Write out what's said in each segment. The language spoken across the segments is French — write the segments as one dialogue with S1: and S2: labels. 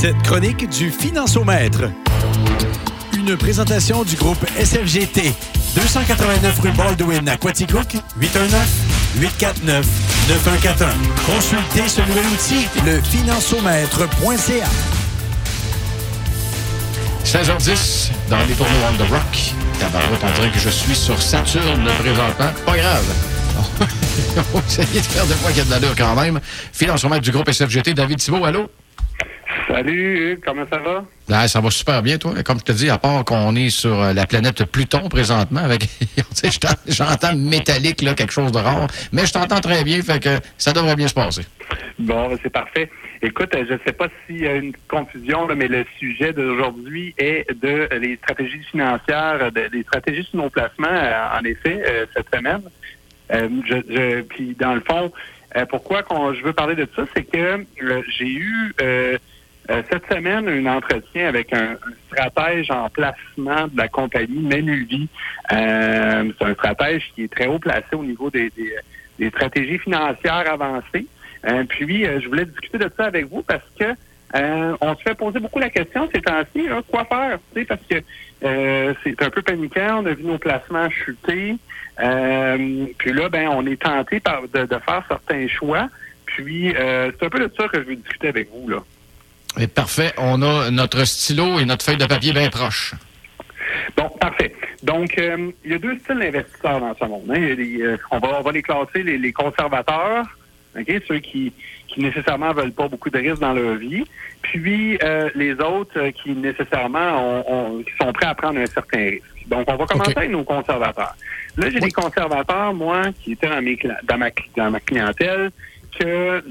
S1: Cette chronique du Financiomètre. Une présentation du groupe SFGT. 289 rue Baldwin à Quaticook. 819 849 9141. Consultez ce nouvel outil, le financiomètre.ca.
S2: 16h10, dans les tournois on the rock. Tabarouette, on dirait que je suis sur Saturne présentement. Pas grave. on va essayer de faire de quoi qu'il y a de l'allure quand même. Financièrement du groupe SFGT, David Thibault, allô?
S3: Salut, comment ça va?
S2: Ah, ça va super bien, toi. Comme je te dis, à part qu'on est sur euh, la planète Pluton présentement, avec j'entends métallique, là, quelque chose de rare, mais je t'entends très bien, fait que ça devrait bien se passer.
S3: Bon, c'est parfait. Écoute, je ne sais pas s'il y a une confusion, mais le sujet d'aujourd'hui est de les stratégies financières, des stratégies sur nos placements, euh, en effet, euh, cette semaine. je, puis, dans le fond, pourquoi je veux parler de ça, c'est que j'ai eu euh, cette semaine, un entretien avec un, stratège en placement de la compagnie Menuvie. Euh, c'est un stratège qui est très haut placé au niveau des, stratégies financières avancées. Euh, puis, je voulais discuter de ça avec vous parce que on se fait poser beaucoup la question ces temps-ci, hein, quoi faire? Parce que c'est un peu paniquant, on a vu nos placements chuter. puis là, ben, on est tenté par, de, de, faire certains choix. Puis, c'est un peu de ça que je veux discuter avec vous. là
S2: parfait. On a notre stylo et notre feuille de papier bien proches.
S3: Bon, parfait. Donc, euh, il y a deux styles d'investisseurs dans ce monde. Hein. Euh, on, va, les classer les, conservateurs, ceux qui, qui nécessairement veulent pas beaucoup de risques dans leur vie, puis euh, les autres qui nécessairement qui sont prêts à prendre un certain risque. Donc, on va commencer avec nos conservateurs. Là, j'ai des conservateurs, moi, qui étaient dans, mes, dans, ma, dans ma clientèle, que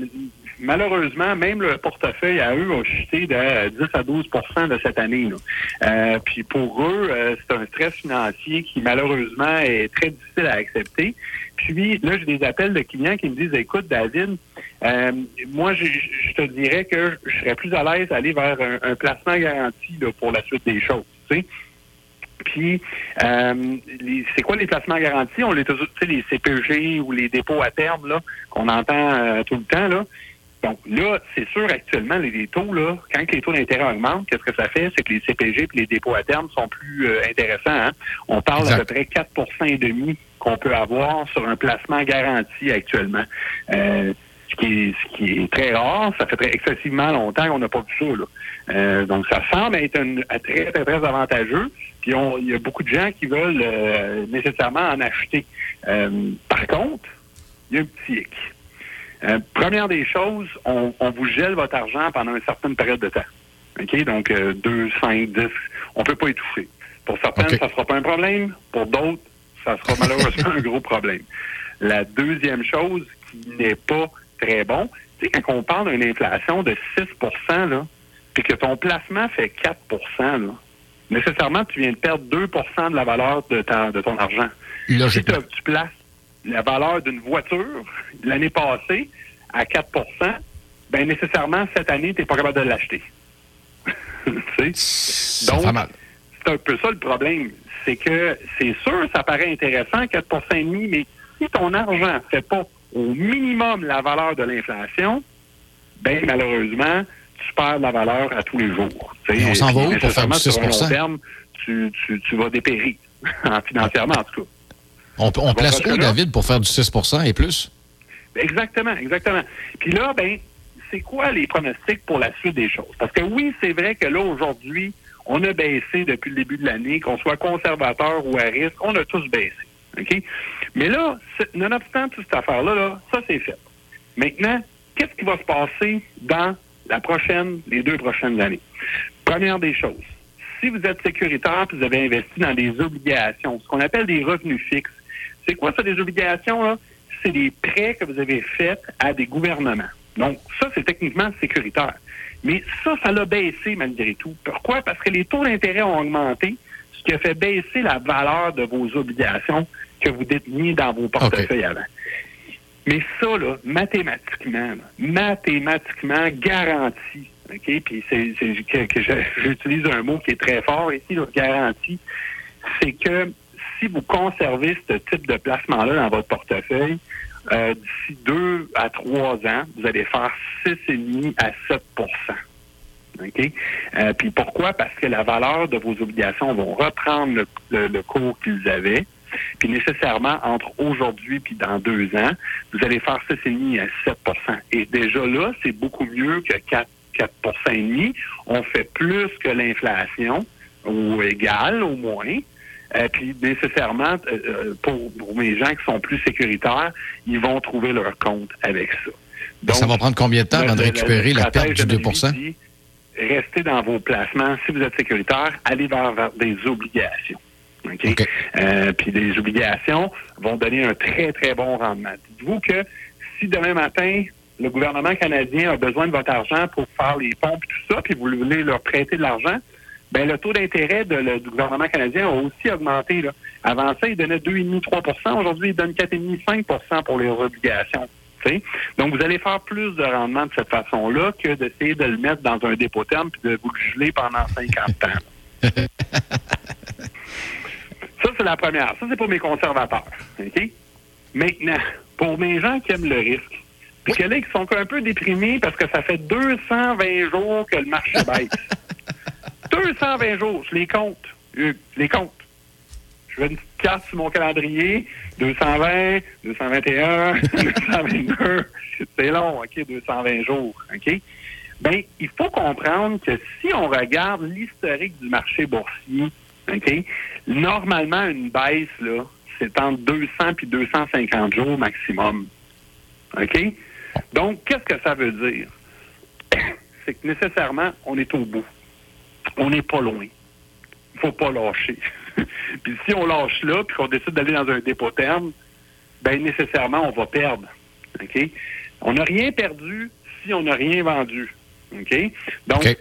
S3: malheureusement, même le portefeuille à eux a chuté de 10 à 12% de cette année. Euh, puis pour eux, euh, c'est un stress financier qui malheureusement est très difficile à accepter. Puis là, j'ai des appels de clients qui me disent Écoute, David, euh, moi, je, te dirais que je serais plus à l'aise d'aller vers un, placement garanti pour la suite des choses. Puis, c'est quoi les placements garantis? On les, les CPG ou les dépôts à terme là qu'on entend tout le temps là. Donc là, c'est sûr actuellement, les, taux, là, quand les taux d'intérêt augmentent, qu'est-ce que ça fait? C'est que les CPG et les dépôts à terme sont plus euh, intéressants. Hein? On parle d'à peu près 4% et demi qu'on peut avoir sur un placement garanti actuellement. Euh, ce, qui est, très rare, ça fait très excessivement longtemps qu'on n'a pas vu ça. Là. Euh, donc, ça semble être très, très, très avantageux. Puis, il y a beaucoup de gens qui veulent nécessairement en acheter. par contre, il y a un petit hic. Euh, première des choses, on, vous gèle votre argent pendant une certaine période de temps. OK? Donc, euh, 2, 5, 10, on peut pas étouffer. Pour certaines, ça sera pas un problème. Pour d'autres, ça sera malheureusement un gros problème. La deuxième chose qui n'est pas très bon, c'est quand on parle d'une inflation de 6 là, puis que ton placement fait 4 là, nécessairement, tu viens de perdre 2% de la valeur de, de ton argent. Si tu places la valeur d'une voiture l'année passée à 4% ben nécessairement, cette année, tu n'es pas capable de l'acheter. Donc, c'est un peu ça le problème. C'est que c'est sûr, ça paraît intéressant, 4% et demi, mais si ton argent ne fait pas au minimum la valeur de l'inflation, ben malheureusement, tu perds la valeur à tous les jours.
S2: on s'en va où pour faire du 6
S3: sur long terme, tu, tu, tu vas dépérir, financièrement en tout cas.
S2: On, place où, David, pour faire du 6% et plus?
S3: Exactement, exactement. Puis là, ben, c'est quoi les pronostics pour la suite des choses? Parce que oui, c'est vrai que là, aujourd'hui, on a baissé depuis le début de l'année, qu'on soit conservateur ou à risque, on a tous baissé. OK? Mais là, nonobstant toute cette affaire-là, là, ça, c'est fait. Maintenant, qu'est-ce qui va se passer dans la prochaine, les deux prochaines années? Première des choses, si vous êtes sécuritaire et vous avez investi dans des obligations, ce qu'on appelle des revenus fixes, c'est quoi ça, des obligations, là? C'est des prêts que vous avez faits à des gouvernements. Donc, ça, c'est techniquement sécuritaire. Mais ça, ça l'a baissé malgré tout. Pourquoi? Parce que les taux d'intérêt ont augmenté, ce qui a fait baisser la valeur de vos obligations que vous déteniez dans vos portefeuilles avant. Mais ça, là, mathématiquement, mathématiquement garanti, OK? Puis c'est, que, que j'utilise un mot qui est très fort ici, là, garanti, c'est que si vous conservez ce type de placement-là dans votre portefeuille, euh, d'ici deux à trois ans, vous allez faire 6,5 à 7 OK? Euh, puis pourquoi? Parce que la valeur de vos obligations vont reprendre le, cours qu'ils avaient. Puis nécessairement, entre aujourd'hui puis dans deux ans, vous allez faire 6,5 à 7% Et déjà là, c'est beaucoup mieux que 4, 4 et demi. On fait plus que l'inflation, ou égal au moins. Euh, puis nécessairement, euh, euh, pour, pour, mes gens qui sont plus sécuritaires, ils vont trouver leur compte avec ça.
S2: Donc, ça va prendre combien de temps avant de récupérer la perte du 2%
S3: Restez dans vos placements. Si vous êtes sécuritaire, allez vers, des obligations. OK? puis des obligations vont donner un très, très bon rendement. Dites-vous que si demain matin, le gouvernement canadien a besoin de votre argent pour faire les pompes et tout ça, puis vous voulez leur prêter de l'argent, ben le taux d'intérêt du gouvernement canadien a aussi augmenté. Là. Avant ça, il donnait 2,5-3% Aujourd'hui, il donne 4,5-5% pour les obligations. Donc, vous allez faire plus de rendement de cette façon-là que d'essayer de le mettre dans un dépôt terme puis de vous le geler pendant 50 ans. ça, c'est la première. Ça, c'est pour mes conservateurs. Maintenant, pour mes gens qui aiment le risque, puis qu'il qui sont un peu déprimés parce que ça fait 220 jours que le marché baisse. 220 jours, je les compte. Je les compte. Je vais une petite carte sur mon calendrier. 220, 221, 222. C'est long, OK, 220 jours, OK? Bien, il faut comprendre que si on regarde l'historique du marché boursier, OK, normalement, une baisse, là, c'est entre 200 et 250 jours maximum. OK? Donc, qu'est-ce que ça veut dire? C'est que nécessairement, on est au bout on n'est pas loin. Il faut pas lâcher. puis si on lâche là, puis qu'on décide d'aller dans un dépôt terme, ben nécessairement, on va perdre. OK? On n'a rien perdu si on n'a rien vendu. OK? Donc,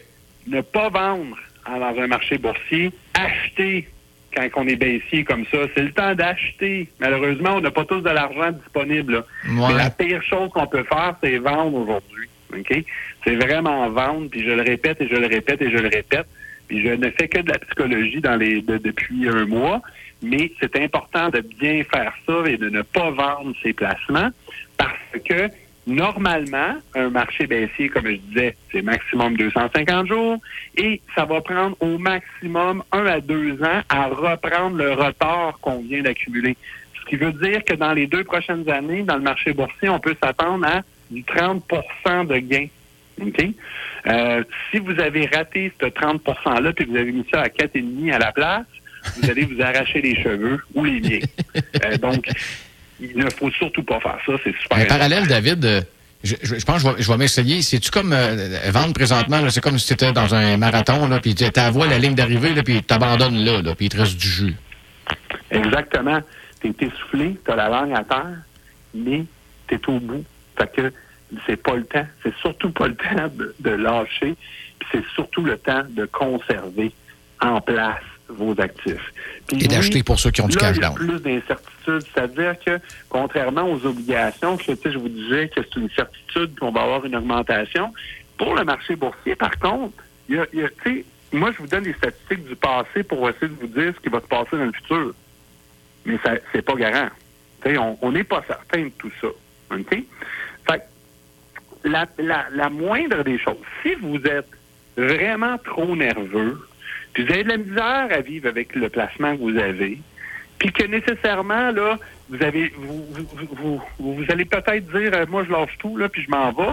S3: ne pas vendre dans un marché boursier, acheter quand on est baissier comme ça. C'est le temps d'acheter. Malheureusement, on n'a pas tous de l'argent disponible. Mais la pire chose qu'on peut faire, c'est vendre aujourd'hui. OK? C'est vraiment vendre, puis je le répète et je le répète et je le répète. Puis je ne fais que de la psychologie dans les depuis un mois, mais c'est important de bien faire ça et de ne pas vendre ses placements parce que normalement, un marché baissier, comme je disais, c'est maximum 250 jours et ça va prendre au maximum un à deux ans à reprendre le retard qu'on vient d'accumuler. Ce qui veut dire que dans les deux prochaines années, dans le marché boursier, on peut s'attendre à du 30% de gain. Euh, si vous avez raté ce 30 %-là puis vous avez mis ça à 4,5 à la place, vous allez vous arracher les cheveux ou les miens. Euh, donc, il ne faut surtout pas faire ça. C'est super.
S2: En parallèle, David, euh, je, pense que je vais, m'essayer. C'est-tu comme vendre présentement? C'est comme si tu étais dans un marathon, là, puis tu à la ligne d'arrivée, puis tu abandonnes là, là, puis il te reste du jus.
S3: Exactement. Tu es essoufflé, tu as la langue à terre, mais tu es au bout. Fait que c'est pas le temps. C'est surtout pas le temps de, lâcher. c'est surtout le temps de conserver en place vos actifs.
S2: Et d'acheter pour ceux qui ont du cash
S3: down. plus d'incertitude. C'est-à-dire que, contrairement aux obligations, que je vous disais que c'est une certitude qu'on va avoir une augmentation, pour le marché boursier, par contre, il y a, y a moi, je vous donne les statistiques du passé pour essayer de vous dire ce qui va se passer dans le futur. Mais ça c'est pas garant. on n'est pas certain de tout ça. OK? La, moindre des choses, si vous êtes vraiment trop nerveux, puis vous avez de la misère à vivre avec le placement que vous avez, puis que nécessairement, là, vous avez vous, vous, vous, allez peut-être dire euh, moi je lâche tout, là, puis je m'en vais.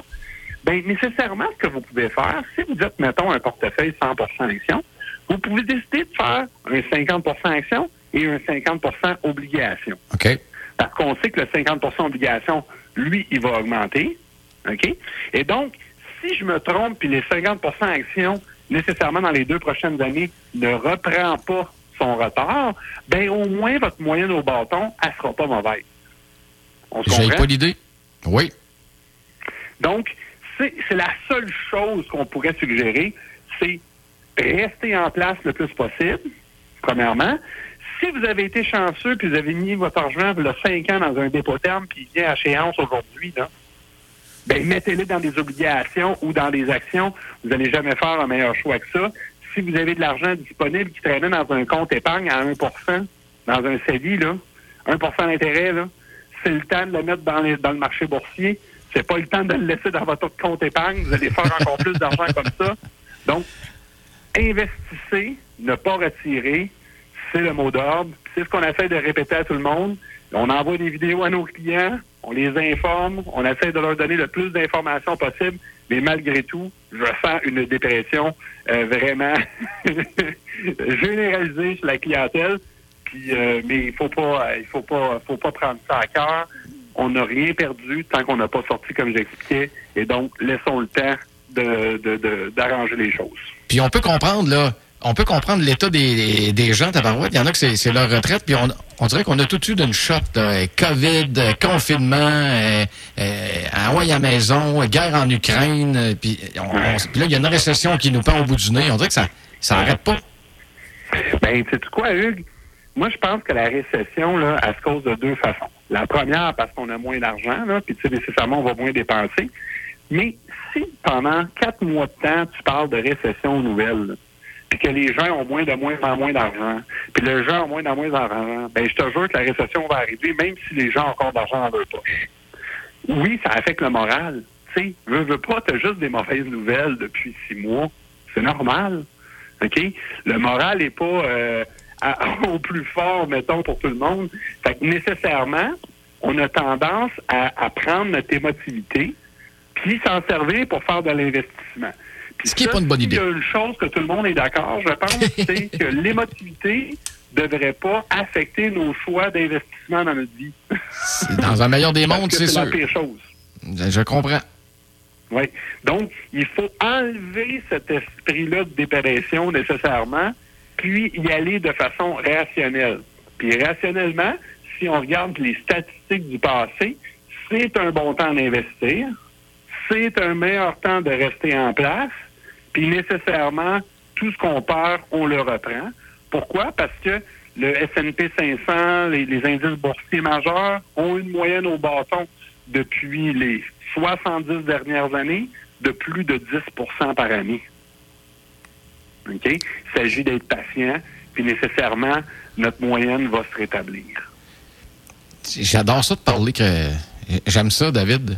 S3: Bien, nécessairement, ce que vous pouvez faire, si vous êtes, mettons, un portefeuille 100% action, vous pouvez décider de faire un 50% action et un 50% obligation.
S2: OK.
S3: Parce qu'on sait que le 50% obligation, lui, il va augmenter. OK? Et donc, si je me trompe, puis les 50% actions, nécessairement dans les deux prochaines années, ne reprend pas son retard, ben au moins votre moyenne au bâton, elle sera pas mauvaise.
S2: On se pas l'idée. Oui.
S3: Donc, c'est la seule chose qu'on pourrait suggérer, c'est rester en place le plus possible, premièrement. Si vous avez été chanceux puis vous avez mis votre argent a cinq ans dans un dépôt terme puis il vient à échéance aujourd'hui, là, ben mettez-les dans des obligations ou dans des actions. Vous n'allez jamais faire un meilleur choix que ça. Si vous avez de l'argent disponible qui traîne dans un compte épargne à 1% dans un CELI, là, 1% d'intérêt, là, c'est le temps de le mettre dans, dans le marché boursier. C'est pas le temps de le laisser dans votre compte épargne. Vous allez faire encore plus d'argent comme ça. Donc, investissez, ne pas retirer, c'est le mot d'ordre. C'est ce qu'on essaie de répéter à tout le monde. On envoie des vidéos à nos clients, on les informe, on essaie de leur donner le plus d'informations possible, mais malgré tout, je sens une dépression euh, vraiment généralisée chez la clientèle. Puis, euh, mais il faut pas, il faut pas, faut pas prendre ça à cœur. On n'a rien perdu tant qu'on n'a pas sorti comme j'expliquais, et donc laissons le temps de d'arranger les choses.
S2: Puis on peut comprendre là on peut comprendre l'état des, des, gens, tabarouette. Il y en a que c'est leur retraite, puis on, dirait qu'on a tout eu d'une shot. COVID, confinement, euh, euh, à la maison, guerre en Ukraine, euh, puis, là, il y a une récession qui nous pend au bout du nez. On dirait que ça ça arrête pas.
S3: Ben, sais quoi, Hugues? Moi, je pense que la récession, là, elle se cause de deux façons. La première, parce qu'on a moins d'argent, là, puis tu sais, nécessairement, on va moins dépenser. Mais si pendant quatre mois de temps, tu parles de récession nouvelle, puis que les gens ont moins de moins en moins d'argent, puis les gens ont moins en moins d'argent, ben je te jure que la récession va arriver, même si les gens encore d'argent dans leur poche. Oui, ça affecte le moral. Tu sais, veux, veux pas, t'as juste des mauvaises nouvelles depuis six mois. C'est normal. OK? Le moral n'est pas euh, au plus fort, mettons, pour tout le monde. Fait que nécessairement, on a tendance à prendre notre émotivité, puis s'en servir pour faire de l'investissement.
S2: Ce qui n'est pas une bonne idée.
S3: Il y a une chose que tout le monde est d'accord, je pense, c'est que l'émotivité ne devrait pas affecter nos choix d'investissement dans notre vie.
S2: dans un meilleur des mondes, c'est sûr.
S3: C'est la pire chose.
S2: Je comprends.
S3: Oui. Donc, il faut enlever cet esprit-là de dépression nécessairement, puis y aller de façon rationnelle. Puis rationnellement, si on regarde les statistiques du passé, c'est un bon temps d'investir, c'est un meilleur temps de rester en place, puis nécessairement, tout ce qu'on perd, on le reprend. Pourquoi? Parce que le S&P 500, les, indices boursiers majeurs ont une moyenne au bâton depuis les 70 dernières années de plus de 10% par année. OK? Il s'agit d'être patient, puis nécessairement, notre moyenne va se rétablir.
S2: J'adore ça de parler que J'aime ça, David.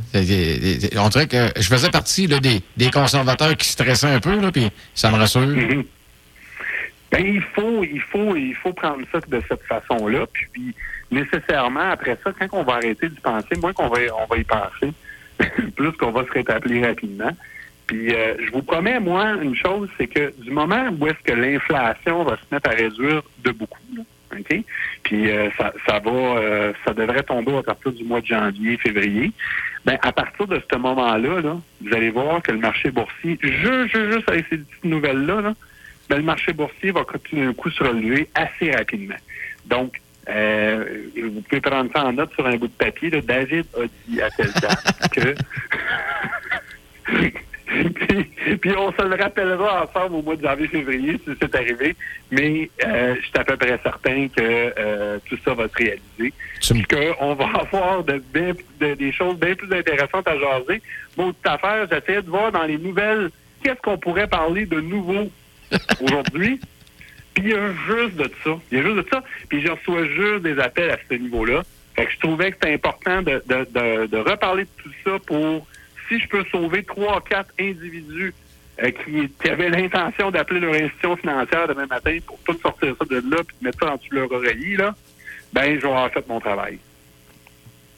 S2: On dirait que je faisais partie des, conservateurs qui stressaient un peu, là, puis ça me rassure.
S3: Mm-hmm. Ben, il faut, il faut, il faut prendre ça de cette façon-là. Puis, nécessairement, après ça, quand on va arrêter d'y penser, moins qu'on va, on va y penser, plus qu'on va se rétablir rapidement. Puis, euh, je vous promets, moi, une chose, c'est que du moment où est-ce que l'inflation va se mettre à réduire de beaucoup, OK? Puis euh, ça, ça va, euh, ça devrait tomber à partir du mois de janvier, février. Ben, à partir de ce moment-là, là, vous allez voir que le marché boursier, juste, juste avec ces petites nouvelles-là, là, ben, le marché boursier va continuer un coup se relever assez rapidement. Donc, euh, vous pouvez prendre ça en note sur un bout de papier. Là. David a dit à telle date que puis, on se le rappellera ensemble au mois de janvier-février si c'est arrivé. Mais euh, je suis à peu près certain que euh, tout ça va se réaliser. Qu'on va avoir de, des choses bien plus intéressantes à jaser. Mon toute affaire, j'essaie de voir dans les nouvelles qu'est-ce qu'on pourrait parler de nouveau aujourd'hui. Puis il y a juste de ça. Il y a juste de ça. Puis je reçois juste des appels à ce niveau-là. Fait que je trouvais que c'était important de, de, de reparler de tout ça pour si je peux sauver trois, quatre individus euh, qui, avaient l'intention d'appeler leur institution financière demain matin pour tout sortir ça de là puis mettre ça en dessous de leur oreiller, là, ben, je vais avoir fait mon travail.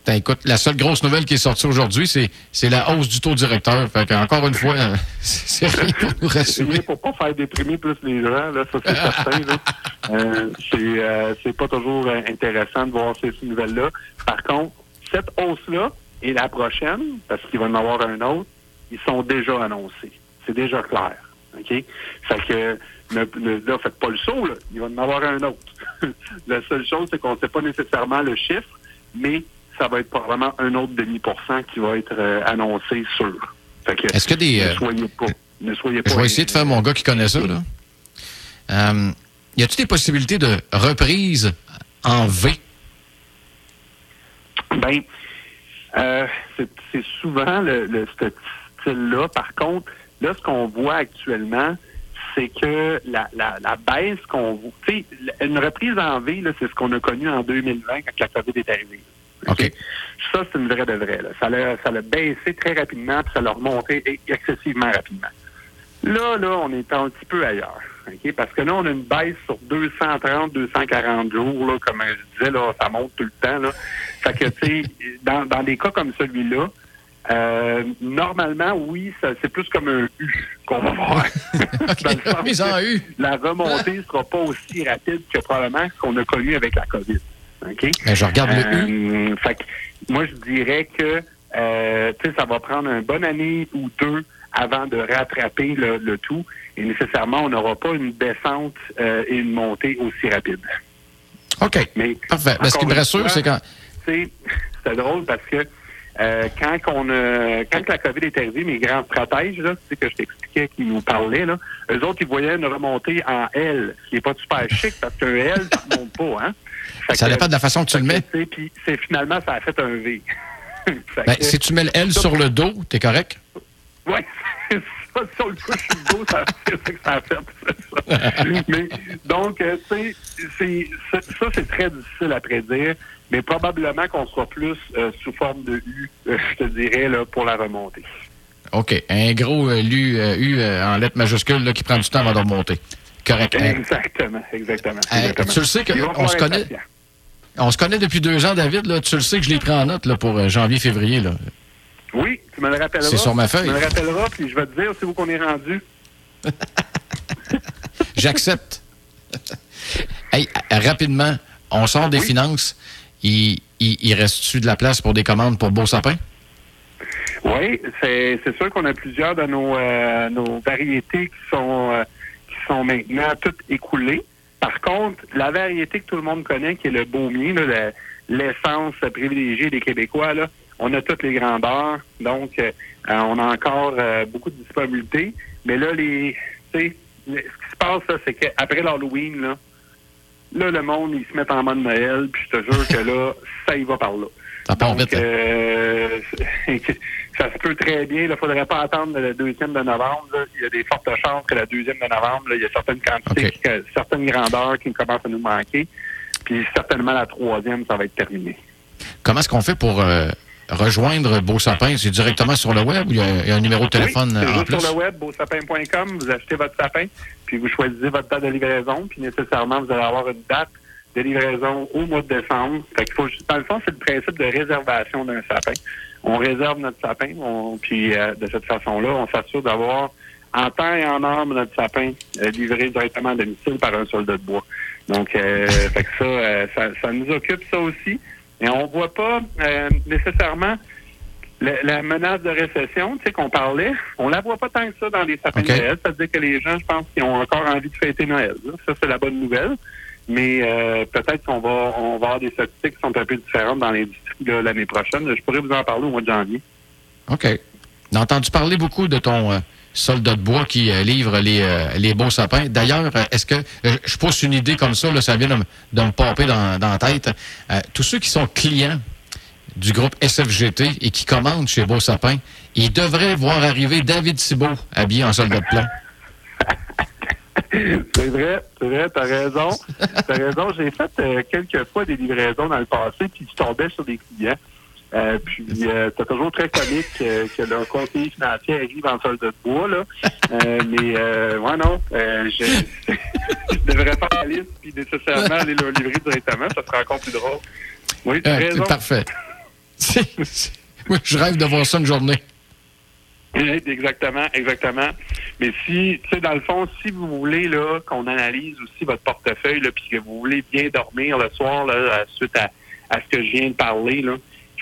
S2: Ben, écoute, la seule grosse nouvelle qui est sortie aujourd'hui, c'est, la hausse du taux directeur. Fait encore une fois, c'est rien pour nous rassurer.
S3: Pour pas faire déprimer plus les gens, là, ça c'est certain. Euh, c'est, euh, c'est pas toujours intéressant de voir ces nouvelles-là. Par contre, cette hausse-là, et la prochaine, parce qu'il va y en avoir un autre, ils sont déjà annoncés. C'est déjà clair. OK? Fait que ne, là, faites pas le saut, là. Il va y en avoir un autre. la seule chose, c'est qu'on ne sait pas nécessairement le chiffre, mais ça va être probablement un autre demi-pour cent qui va être euh, annoncé sûr.
S2: Est-ce que des. Ne
S3: euh, soyez pas. Ne soyez pas.
S2: Je vais essayer de faire mon gars qui connaît ça, là. Euh, y a-t-il des possibilités de reprise en V?
S3: Ben, euh, c'est souvent le, le ce style-là. Par contre, là, ce qu'on voit actuellement, c'est que la, la, la baisse qu'on voit, tu sais, une reprise en V, c'est ce qu'on a connu en 2020 quand la COVID est arrivée. Ça, c'est une vraie de vraie. Là. Ça l'a ça baissé très rapidement, puis ça l'a remonté excessivement rapidement. Là, là, on est un petit peu ailleurs. Parce que là, on a une baisse sur 230, 240 jours, là, comme je disais, là, ça monte tout le temps. Là. Fait que, tu sais, dans, dans des cas comme celui-là, euh, normalement, oui, c'est plus comme un U qu'on va voir.
S2: U.
S3: La remontée ne sera pas aussi rapide que probablement ce qu'on a connu avec la COVID. OK?
S2: Ben, je regarde le U.
S3: Euh, fait que moi, je dirais que euh, tu sais, ça va prendre une bonne année ou deux avant de rattraper le, le tout. Et nécessairement, on n'aura pas une descente euh, et une montée aussi rapide.
S2: OK.
S3: Mais
S2: Parfait. Ce qui me rassure, c'est quand.
S3: tu c'est drôle parce que euh, quand on a, quand la COVID est arrivée, mes grands stratèges, là, tu sais, que je t'expliquais, qui nous parlaient, là, eux autres, ils voyaient une remontée en L, ce qui n'est pas super chic parce qu'un L, ça ne monte pas, hein? Fait
S2: Ça
S3: que-
S2: dépend de la façon que tu le mets.
S3: tu Puis finalement, ça a fait un V.
S2: Ben,
S3: que-
S2: si tu mets le L sur le dos, t'es correct?
S3: C'est ça, sur le couche sur le dos, ça, c'est ça que ça a fait, ça. Mais, donc, euh, tu sais, ça, c'est très difficile à prédire, mais probablement qu'on sera plus euh, sous forme de U, euh, je te dirais, là, pour la remontée.
S2: OK. Un gros U en lettres majuscules là, qui prend du temps avant de remonter. Correct.
S3: Exactement, exactement. Exactement.
S2: tu le sais on
S3: falloir
S2: se connaît-
S3: patient.
S2: On se connaît depuis deux ans, David. Là. Tu le sais que je l'ai pris en note là, pour janvier-février. là.
S3: Oui, tu me le rappelleras.
S2: C'est sur ma feuille.
S3: Tu me le rappelleras, puis je vais te dire c'est où qu'on est rendu.
S2: J'accepte. hey, rapidement, on sort des
S3: Oui.
S2: finances. Il, il, il reste-tu de la place pour des commandes pour Beau Sapin?
S3: Oui, c'est sûr qu'on a plusieurs de nos, euh, nos variétés qui sont, euh, qui sont maintenant toutes écoulées. Par contre, la variété que tout le monde connaît, qui est le baumier, l'essence privilégiée des Québécois, là, on a toutes les grandeurs. Donc, euh, euh, on a encore euh, beaucoup de disponibilité. Mais là, les, tu sais, le- ce qui se passe, c'est qu'après l'Halloween, là, là, le monde, ils se met en mode Noël, puis je te jure que là, ça y va par là.
S2: Ça part
S3: Donc,
S2: vite. hein?
S3: ça se peut très bien. Il ne faudrait pas attendre le deuxième de novembre. là. Il y a des fortes chances que la deuxième de novembre, là, il y a certaines quantités, certaines grandeurs qui commencent à nous manquer. Puis certainement la troisième, ça va être terminé.
S2: Comment est-ce qu'on fait pour euh, rejoindre Beau Sapin? C'est directement sur le web ou il y a, il y a un numéro de téléphone
S3: oui,
S2: euh, en plus?
S3: sur le web, beausapin.com, vous achetez votre sapin, puis vous choisissez votre date de livraison, puis nécessairement, vous allez avoir une date de livraison au mois de décembre. Fait qu'il faut, dans le fond, c'est le principe de réservation d'un sapin. On réserve notre sapin, on- puis euh, de cette façon-là, on s'assure d'avoir en temps et en heure notre sapin euh, livré directement à domicile par un soldat de bois. Donc, euh, fait que ça, euh, ça, ça nous occupe ça aussi. Et on voit pas euh, nécessairement la, la menace de récession, tu sais, qu'on parlait, on la voit pas tant que ça dans les sapins
S2: OK.
S3: de Noël. Ça veut dire que les gens, je pense, qui ont encore envie de fêter Noël. là. Ça, c'est la bonne nouvelle. Mais euh, peut-être qu'on va, on va avoir des statistiques qui sont un peu différentes dans l'industrie l'année prochaine. Je pourrais vous en parler au mois de janvier.
S2: OK. J'ai entendu parler beaucoup de ton euh, soldat de bois qui euh, livre les, euh, les beaux sapins. D'ailleurs, euh, est-ce que je pose une idée comme ça, ça vient de, me- de me popper dans, dans la tête. Tous ceux qui sont clients du groupe SFGT et qui commandent chez Beau Sapin, ils devraient voir arriver David Thibault habillé en soldat de plomb.
S3: C'est vrai, c'est vrai, t'as raison. T'as raison. J'ai fait quelques fois des livraisons dans le passé, puis je tombais sur des clients. Euh, puis euh, c'est toujours très comique euh, que leur conseiller financier arrive en solde de bois, là. Euh, mais euh, ouais, non. euh, je, je devrais faire la liste puis nécessairement aller leur livrer directement, ça sera encore plus drôle. Oui, t'as
S2: Euh,
S3: raison.
S2: c'est parfait. Oui, je rêve de voir ça une journée.
S3: Exactement, exactement. Mais si, tu sais, dans le fond, si vous voulez là qu'on analyse aussi votre portefeuille, là, puis que vous voulez bien dormir le soir, là, suite à, à ce que je viens de parler, là,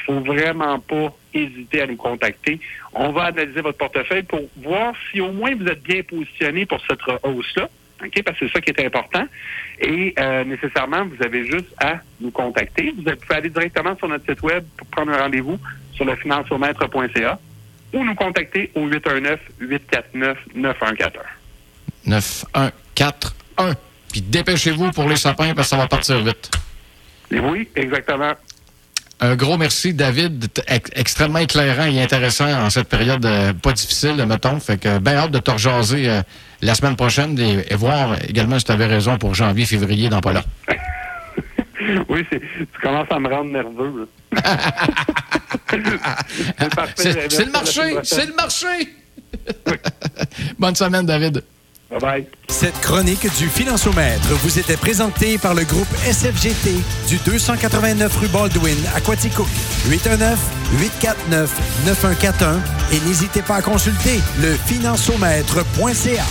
S3: faut vraiment pas hésiter à nous contacter. On va analyser votre portefeuille pour voir si au moins vous êtes bien positionné pour cette hausse-là. OK, parce que c'est ça qui est important. Et euh, nécessairement, vous avez juste à nous contacter. Vous pouvez aller directement sur notre site web pour prendre un rendez-vous sur le financiomètre.ca ou nous contacter au 819-849-9141.
S2: 9141. Puis dépêchez-vous pour les sapins parce que ça va partir vite.
S3: Et oui, exactement.
S2: Un gros merci, David. Extrêmement éclairant et intéressant en cette période euh, pas difficile, mettons. Fait que bien hâte de te rejaser euh, la semaine prochaine et, et voir également si tu avais raison pour janvier, février dans pas là.
S3: Oui, tu commences à me rendre nerveux. c'est
S2: le marché! C'est le marché! Bonne semaine, David.
S1: Cette chronique du Financiomètre vous était présentée par le groupe SFGT du 289 rue Baldwin à Quaticook. 819-849-9141 et n'hésitez pas à consulter le financiomètre.ca.